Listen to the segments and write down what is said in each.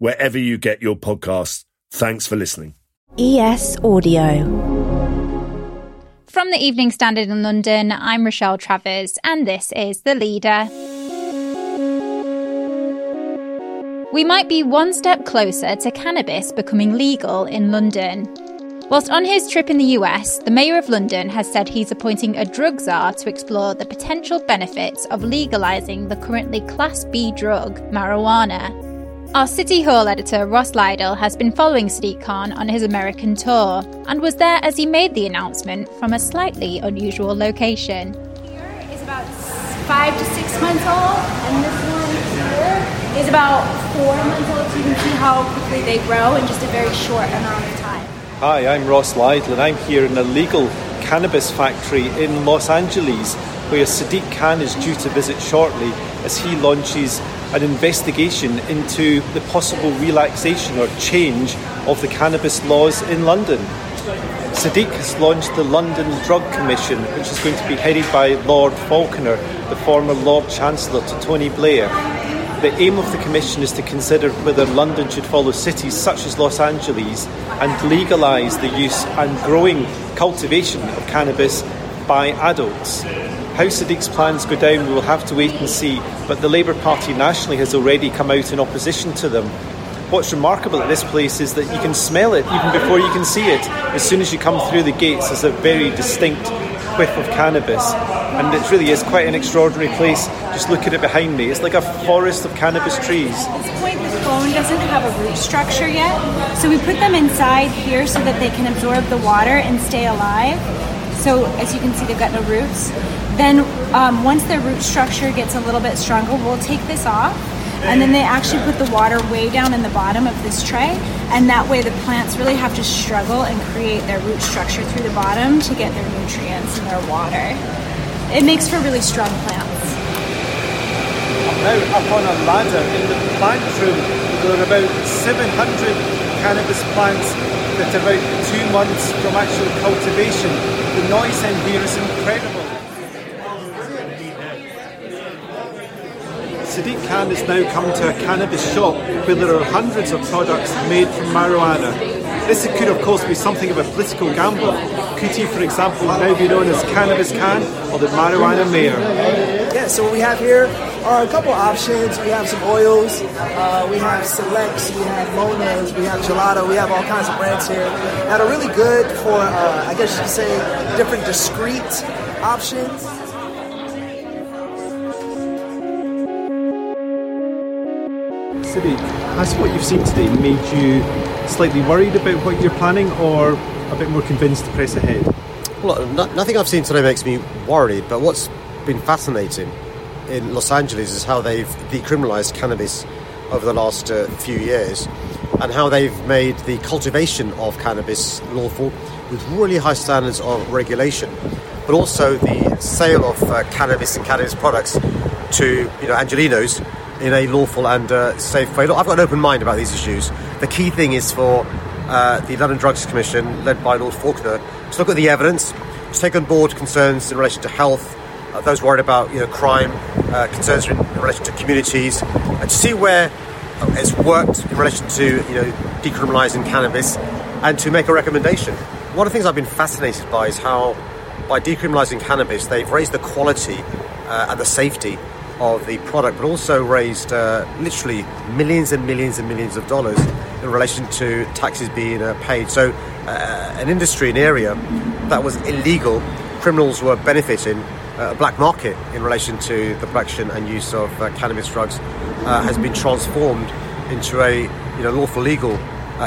wherever you get your podcasts. Thanks for listening. ES Audio. From the Evening Standard in London, I'm Rochelle Travers, and this is The Leader. We might be one step closer to cannabis becoming legal in London. Whilst on his trip in the US, the Mayor of London has said he's appointing a drug czar to explore the potential benefits of legalising the currently Class B drug, marijuana. Our City Hall editor Ross Lydall has been following Sadiq Khan on his American tour and was there as he made the announcement from a slightly unusual location. Here is about five to six months old, and this one here is about four months old, so you can see how quickly they grow in just a very short amount of time. Hi, I'm Ross Lydall and I'm here in a legal cannabis factory in Los Angeles where Sadiq Khan is due to visit shortly as he launches an investigation into the possible relaxation or change of the cannabis laws in London. Sadiq has launched the London Drug Commission, which is going to be headed by Lord Falconer, the former Lord Chancellor to Tony Blair. The aim of the Commission is to consider whether London should follow cities such as Los Angeles and legalise the use and growing cultivation of cannabis by adults. How Sadiq's plans go down, we will have to wait and see, but the Labour Party nationally has already come out in opposition to them. What's remarkable at this place is that you can smell it even before you can see it. As soon as you come through the gates, there's a very distinct whiff of cannabis. And it really is quite an extraordinary place. Just look at it behind me. It's like a forest of cannabis trees. At this point, the phone doesn't have a root structure yet, so we put them inside here so that they can absorb the water and stay alive. So as you can see, they've got no roots. Then um, once the root structure gets a little bit stronger, we'll take this off. And then they actually put the water way down in the bottom of this tray, and that way the plants really have to struggle and create their root structure through the bottom to get their nutrients and their water. It makes for really strong plants. I'm now up on a ladder in the plant room. There are about 700 cannabis plants that are about two months from actual cultivation. The noise in here is incredible. Sadiq Khan has now come to a cannabis shop where there are hundreds of products made from marijuana. This could, of course, be something of a political gamble. Could he, for example, now be known as Cannabis Khan or the Marijuana Mayor? Yeah, so what we have here are a couple options. We have some oils, uh, we have selects, we have monas, we have gelato, we have all kinds of brands here that are really good for, uh, I guess you could say, different discrete options. Sadiq, has what you've seen today made you slightly worried about what you're planning or a bit more convinced to press ahead? Well, no, nothing I've seen today makes me worried, but what's been fascinating in Los Angeles is how they've decriminalised cannabis over the last uh, few years and how they've made the cultivation of cannabis lawful with really high standards of regulation, but also the sale of uh, cannabis and cannabis products to you know Angelenos in a lawful and uh, safe way. Look, I've got an open mind about these issues. The key thing is for uh, the London Drugs Commission, led by Lord Falconer, to look at the evidence, to take on board concerns in relation to health, uh, those worried about you know crime, uh, concerns in relation to communities, and to see where it's worked in relation to you know decriminalising cannabis, and to make a recommendation. One of the things I've been fascinated by is how, by decriminalising cannabis, they've raised the quality uh, and the safety of the product, but also raised uh, literally millions and millions and millions of dollars in relation to taxes being uh, paid. So, uh, an industry, an area that was illegal, criminals were benefiting. uh, A black market in relation to the production and use of uh, cannabis drugs uh, has been transformed into a you know lawful legal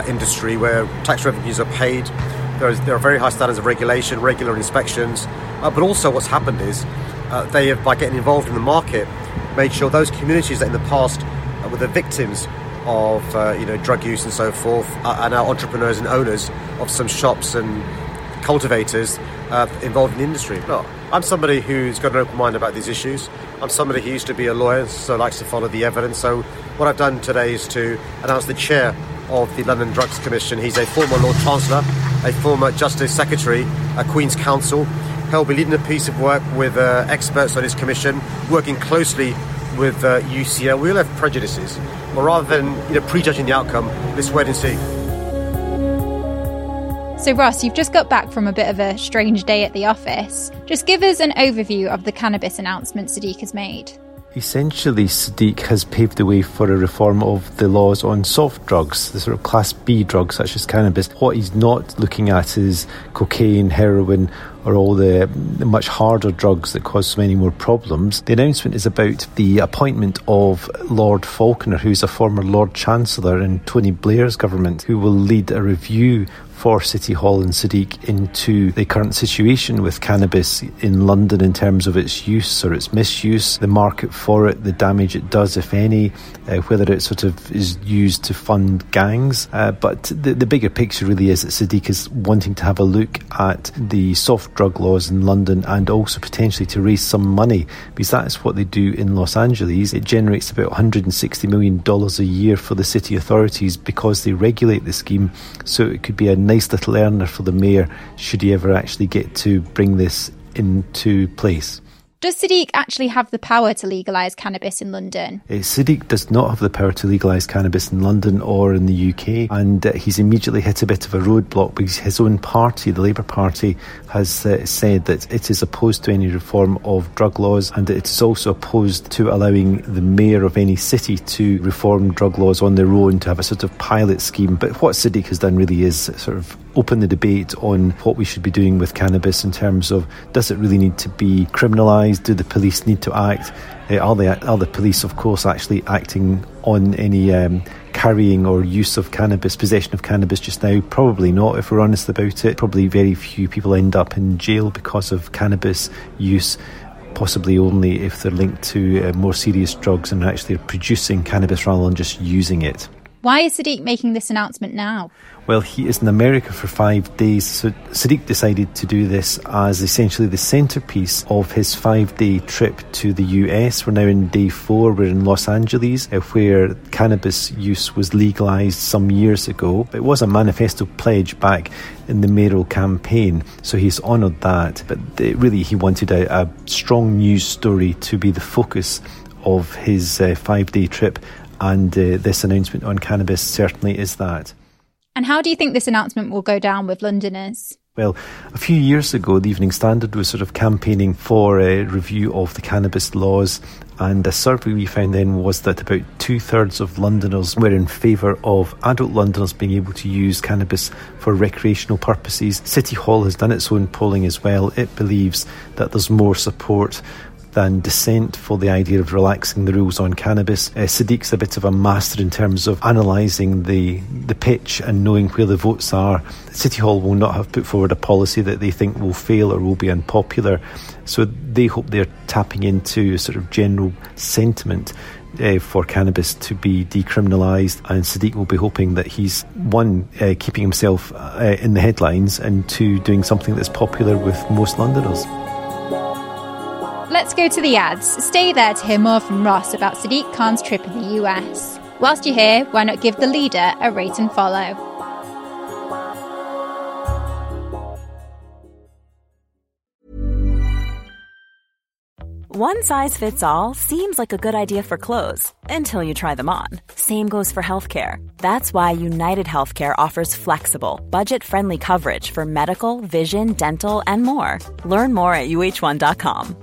industry where tax revenues are paid. There, is, there are very high standards of regulation, regular inspections, but also what's happened is uh, they have, by getting involved in the market, made sure those communities that in the past uh, were the victims of uh, you know drug use and so forth, are entrepreneurs and owners of some shops and cultivators uh, involved in the industry. I'm somebody who's got an open mind about these issues. I'm somebody who used to be a lawyer, so likes to follow the evidence. So what I've done today is to announce the chair of the London Drugs Commission. He's a former Lord Chancellor, a former Justice Secretary a Queen's Counsel. He'll be leading a piece of work with uh, experts on his commission, working closely with uh, UCL. We all have prejudices, but rather than you know prejudging the outcome, let's wait and see. So, Ross, you've just got back from a bit of a strange day at the office. Just give us an overview of the cannabis announcement Sadiq has made. Essentially, Sadiq has paved the way for a reform of the laws on soft drugs, the sort of class B drugs such as cannabis. What he's not looking at is cocaine, heroin, or all the, much harder drugs that cause so many more problems. The announcement is about the appointment of Lord Falconer, who's a former Lord Chancellor in Tony Blair's government, who will lead a review for City Hall and Sadiq into the current situation with cannabis in London in terms of its use or its misuse, the market for it, the damage it does, if any, uh, whether it sort of is used to fund gangs. Uh, but the, the bigger picture really is that Sadiq is wanting to have a look at the soft drug laws in London and also potentially to raise some money because that's what they do in Los Angeles. It generates about $160 million a year for the city authorities because they regulate the scheme. So it could be a nice little earner for the mayor should he ever actually get to bring this into place. Does Sadiq actually have the power to legalise cannabis in London? Uh, Sadiq does not have the power to legalise cannabis in London or in the UK, and uh, he's immediately hit a bit of a roadblock because his own party, the Labour Party, has uh, said that it is opposed to any reform of drug laws and it is also opposed to allowing the mayor of any city to reform drug laws on their own to have a sort of pilot scheme. But what Sadiq has done really is sort of open the debate on what we should be doing with cannabis in terms of does it really need to be criminalised? Do the police need to act? Uh, are, they, are the police, of course, actually acting on any um, carrying or use of cannabis, possession of cannabis just now? Probably not, if we're honest about it. Probably very few people end up in jail because of cannabis use possibly only if they're linked to uh, more serious drugs and actually producing cannabis rather than just using it. Why is Sadiq making this announcement now? Well, he is in America for five days. So Sadiq decided to do this as essentially the centrepiece of his five day trip to the US. We're now in day four. We're in Los Angeles, uh, where cannabis use was legalised some years ago. It was a manifesto pledge back in the mayoral campaign, so he's honoured that. But really, he wanted a, a strong news story to be the focus of his uh, five day trip and uh, this announcement on cannabis certainly is that. And how do you think this announcement will go down with Londoners? Well, a few years ago, the Evening Standard was sort of campaigning for a review of the cannabis laws, and a survey we found then was that about two thirds of Londoners were in favour of adult Londoners being able to use cannabis for recreational purposes. City Hall has done its own polling as well. It believes that there's more support than dissent for the idea of relaxing the rules on cannabis. Uh, Sadiq's a bit of a master in terms of analysing the, the pitch and knowing where the votes are. City Hall will not have put forward a policy that they think will fail or will be unpopular. So they hope they're tapping into a sort of general sentiment uh, for cannabis to be decriminalised, and Sadiq will be hoping that he's one uh, keeping himself uh, in the headlines, and two doing something that's popular with most Londoners. Let's go to the ads. Stay there to hear more from Ross about Sadiq Khan's trip in the US. Whilst you're here, why not give the leader a rate and follow? One size fits all seems like a good idea for clothes until you try them on. Same goes for healthcare. That's why United Healthcare offers flexible, budget friendly coverage for medical, vision, dental, and more. Learn more at uh1.com.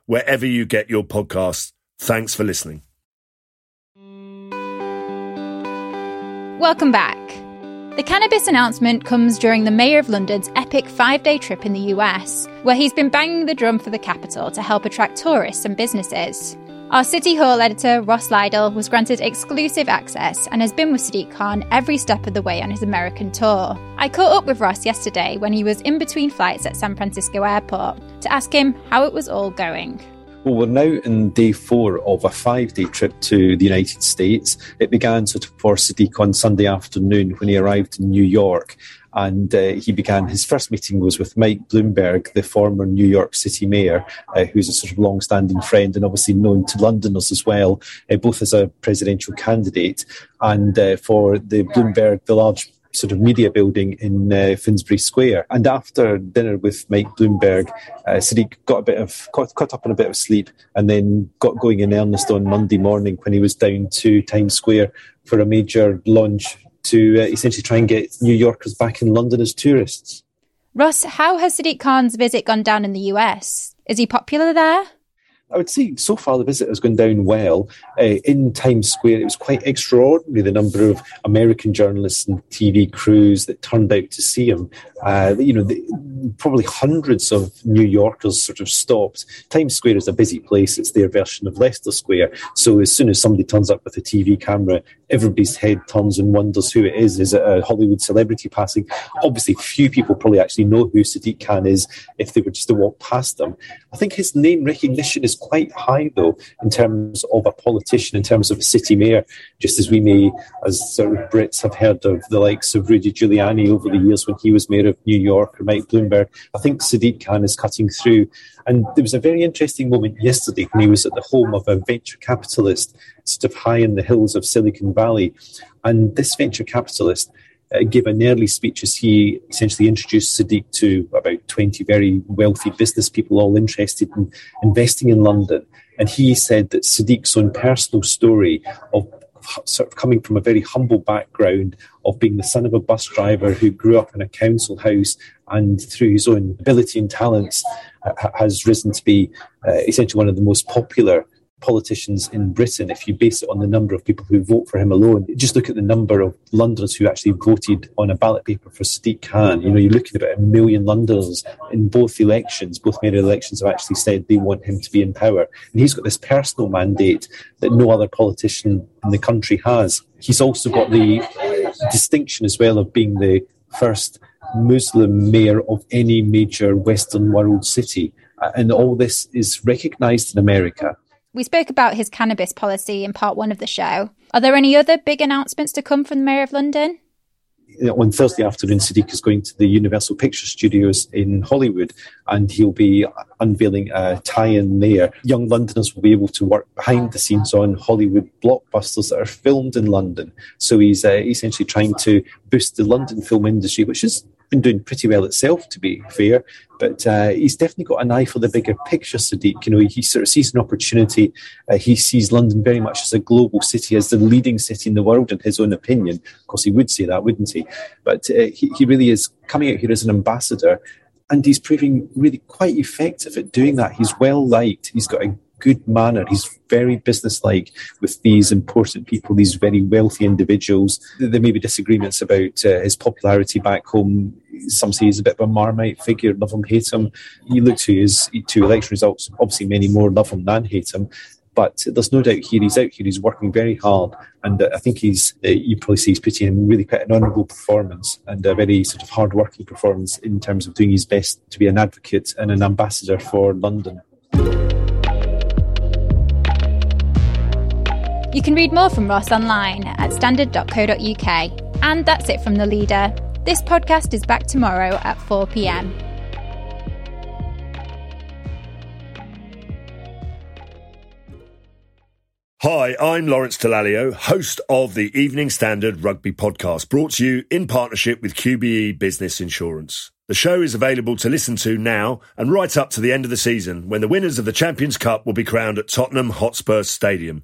wherever you get your podcasts. Thanks for listening. Welcome back. The cannabis announcement comes during the Mayor of London's epic five day trip in the US, where he's been banging the drum for the capital to help attract tourists and businesses. Our City Hall editor, Ross Lydall, was granted exclusive access and has been with Sadiq Khan every step of the way on his American tour. I caught up with Ross yesterday when he was in between flights at San Francisco Airport to ask him how it was all going. Well, we're now in day four of a five day trip to the United States. It began sort of for Sadiq on Sunday afternoon when he arrived in New York. And uh, he began his first meeting was with Mike Bloomberg, the former New York City mayor, uh, who's a sort of long standing friend and obviously known to Londoners as well, uh, both as a presidential candidate and uh, for the Bloomberg, the large sort of media building in uh, Finsbury Square. And after dinner with Mike Bloomberg, uh, Sadiq got a bit of caught, caught up on a bit of sleep, and then got going in earnest on Monday morning when he was down to Times Square for a major launch to uh, essentially try and get New Yorkers back in London as tourists. Ross, how has Sadiq Khan's visit gone down in the US? Is he popular there? I would say so far the visit has gone down well. Uh, in Times Square, it was quite extraordinary the number of American journalists and TV crews that turned out to see him. Uh, you know, the, probably hundreds of New Yorkers sort of stopped. Times Square is a busy place; it's their version of Leicester Square. So as soon as somebody turns up with a TV camera, everybody's head turns and wonders who it is. Is it a Hollywood celebrity passing? Obviously, few people probably actually know who Sadiq Khan is if they were just to walk past them. I think his name recognition is quite high, though, in terms of a politician, in terms of a city mayor, just as we may, as sort of Brits, have heard of the likes of Rudy Giuliani over the years when he was mayor of New York or Mike Bloomberg. I think Sadiq Khan is cutting through. And there was a very interesting moment yesterday when he was at the home of a venture capitalist, sort of high in the hills of Silicon Valley. And this venture capitalist uh, gave an early speech as he essentially introduced Sadiq to about 20 very wealthy business people, all interested in investing in London. And he said that Sadiq's own personal story of sort of coming from a very humble background of being the son of a bus driver who grew up in a council house and through his own ability and talents uh, has risen to be uh, essentially one of the most popular politicians in Britain, if you base it on the number of people who vote for him alone, just look at the number of Londoners who actually voted on a ballot paper for Sadiq Khan. You know, you're looking at about a million Londoners in both elections, both mayoral elections have actually said they want him to be in power. And he's got this personal mandate that no other politician in the country has. He's also got the distinction as well of being the first Muslim mayor of any major Western world city. And all this is recognized in America. We spoke about his cannabis policy in part one of the show. Are there any other big announcements to come from the Mayor of London? on Thursday afternoon, Sadiq is going to the Universal Picture Studios in Hollywood, and he'll be unveiling a tie-in there. Young Londoners will be able to work behind the scenes on Hollywood blockbusters that are filmed in London. So he's uh, essentially trying to boost the London film industry, which has been doing pretty well itself, to be fair. But uh, he's definitely got an eye for the bigger picture, Sadiq. You know, he sort of sees an opportunity. Uh, he sees London very much as a global city, as the leading city in the world, in his own opinion. Of course, he would say that, wouldn't he? But uh, he, he really is coming out here as an ambassador and he's proving really quite effective at doing that. He's well liked. He's got a good manner. He's very businesslike with these important people, these very wealthy individuals. There may be disagreements about uh, his popularity back home. Some say he's a bit of a marmite figure, love him, hate him. You look to his two election results, obviously many more love him than hate him. But there's no doubt here he's out here, he's working very hard. And uh, I think he's, uh, you probably see he's putting in really quite an honourable performance and a very sort of hard working performance in terms of doing his best to be an advocate and an ambassador for London. You can read more from Ross online at standard.co.uk. And that's it from The Leader. This podcast is back tomorrow at 4 pm. Hi, I'm Lawrence Dallaglio, host of the Evening Standard Rugby Podcast, brought to you in partnership with QBE Business Insurance. The show is available to listen to now and right up to the end of the season when the winners of the Champions Cup will be crowned at Tottenham Hotspur Stadium